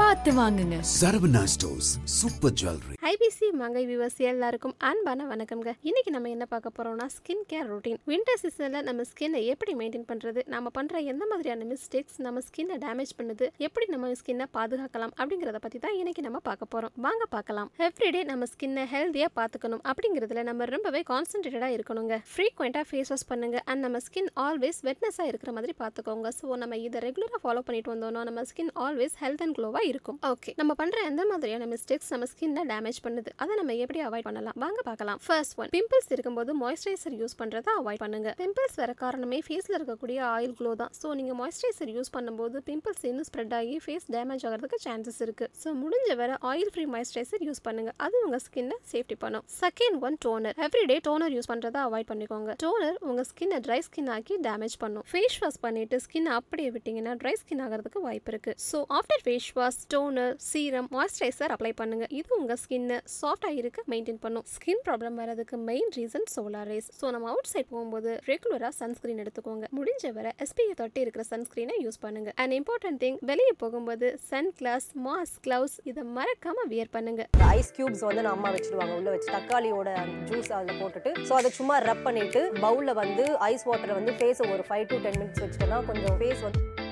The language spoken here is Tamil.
பார்த்து வாங்குங்க. Saravana stores super jewellery IBC Mangai viewers எல்லாருக்கும் அன்பான வணக்கம்ங்க. இன்னைக்கு நம்ம என்ன பார்க்க போறோம்னா ஸ்கின் கேர் ரொட்டீன் வின்டர் சீசன்ல நம்ம ஸ்கின்னை எப்படி மெயின்டைன் பண்றது? நம்ம பண்ற எந்த மாதிரியான மிஸ்டேக்ஸ் நம்ம ஸ்கின்னை டேமேஜ் பண்ணுது? எப்படி நம்ம ஸ்கின்னை பாதுகாக்கலாம்? அப்படிங்கறத பத்தி தான் இன்னைக்கு நம்ம பார்க்க போறோம். வாங்க பார்க்கலாம். எவ்ரிடே நம்ம ஸ்கின்னை ஹெல்த்தியா பாத்துக்கணும் அப்படிங்கறதுல நம்ம ரொம்பவே கான்சென்ட்ரேட்டடா இருக்கணுங்க. ஃப்ரீக்வெண்டா ஃபேஸ் வாஷ் பண்ணுங்க. அண்ட் நம்ம ஸ்கின் ஆல்வேஸ் வெட்னஸா இருக்கிற மாதிரி பாத்துக்கோங்க ஸோ நம்ம இதை ரெகுலரா ஃபாலோ பண்ணிட்டு வந்தோம்னா நம்ம ஸ்கின் ஆல்வேஸ் ஹெல்த் அண்ட் க்ளோவா இருக்கும். ஓகே நம்ம பண்ற எந்த மாதிரியான மிஸ்டேக்ஸ் நம்ம ஸ்கின்னை டேமேஜ் பண்ணுது அதை நம்ம எப்படி அவாய்ட் பண்ணலாம்? வாங்க பார்க்கலாம். ஃபர்ஸ்ட் ஒன் பிம்பிள்ஸ் இருக்கும்போது மாய்ஸ்சரைசர் யூஸ் பண்றதை அவாய்ட் பண்ணுங்க. பிம்பிள்ஸ் வர காரணமே ஃபேஸ்ல இருக்கக்கூடிய ஆயில் க்ளோ தான். ஸோ நீங்க மாய்ஸ்சரைசர் யூஸ் பண்ணும்போது பிம்பிள்ஸ் இன்னும் ஸ்ப்ரெட் ஆகி ஃபேஸ் டேமேஜ் ஆகிறதுக்கு சான்சஸ் இருக்கு. ஸோ முடிஞ்ச வர ஆயில் ஃப்ரீ மாய்ஸ்சரைசர் யூஸ் பண்ணுங்க. அது உங்க ஸ்கின்னை சேஃப்டி பண்ணும். Second one toner everyday toner use பண்றதை அவாய்ட் பண்ணிக்கோங்க. டோனர் உங்க ஸ்கின்னை ட்ரை ஸ்கின் ஆக்கி டேமேஜ் பண்ணும். ஃபேஸ் வாஷ் பண்ணிட்டு ஸ்கின் அப்படியே விட்டீங்கன்னா ட்ரை ஸ்கின் ஆகிறதுக்கு வாய்ப்பு இருக்கு. So after face wash toner serum moisturiser apply பண்ணுங்க. இது உங்க ஸ்கின்னை. சாஃப்டாக இருக்க மெயின்டைன் பண்ணும். ஸ்கின் ப்ராப்ளம் வரதுக்கு main reason solar rays. So நம்ம அவுட் சைட் போகும்போது ரெகுலராக சன்ஸ்கிரீன் எடுத்துக்கோங்க. முடிஞ்ச வரை எஸ்பிஏ தேர்ட்டி இருக்கிற சன்ஸ்கிரீனை யூஸ் பண்ணுங்க. அண்ட் இம்பார்ட்டன்ட் திங் வெளியே போகும்போது சன் கிளாஸ் மாஸ்க் கிளவுஸ் இதை மறக்காம வியர் பண்ணுங்க. ஐஸ் கியூப்ஸ் வந்து நான் அம்மா வச்சிடுவாங்க உள்ள வச்சு தக்காளியோட ஜூஸ் அதில் போட்டுட்டு ஸோ அதை சும்மா ரப் பண்ணிட்டு பவுலில் வந்து ஐஸ் வாட்டரை வந்து ஃபேஸை ஒரு ஃபைவ் டு டென் மினிட்ஸ் வச்சுட்டோம்னா கொஞ்சம் ஃபேஸ் வந்து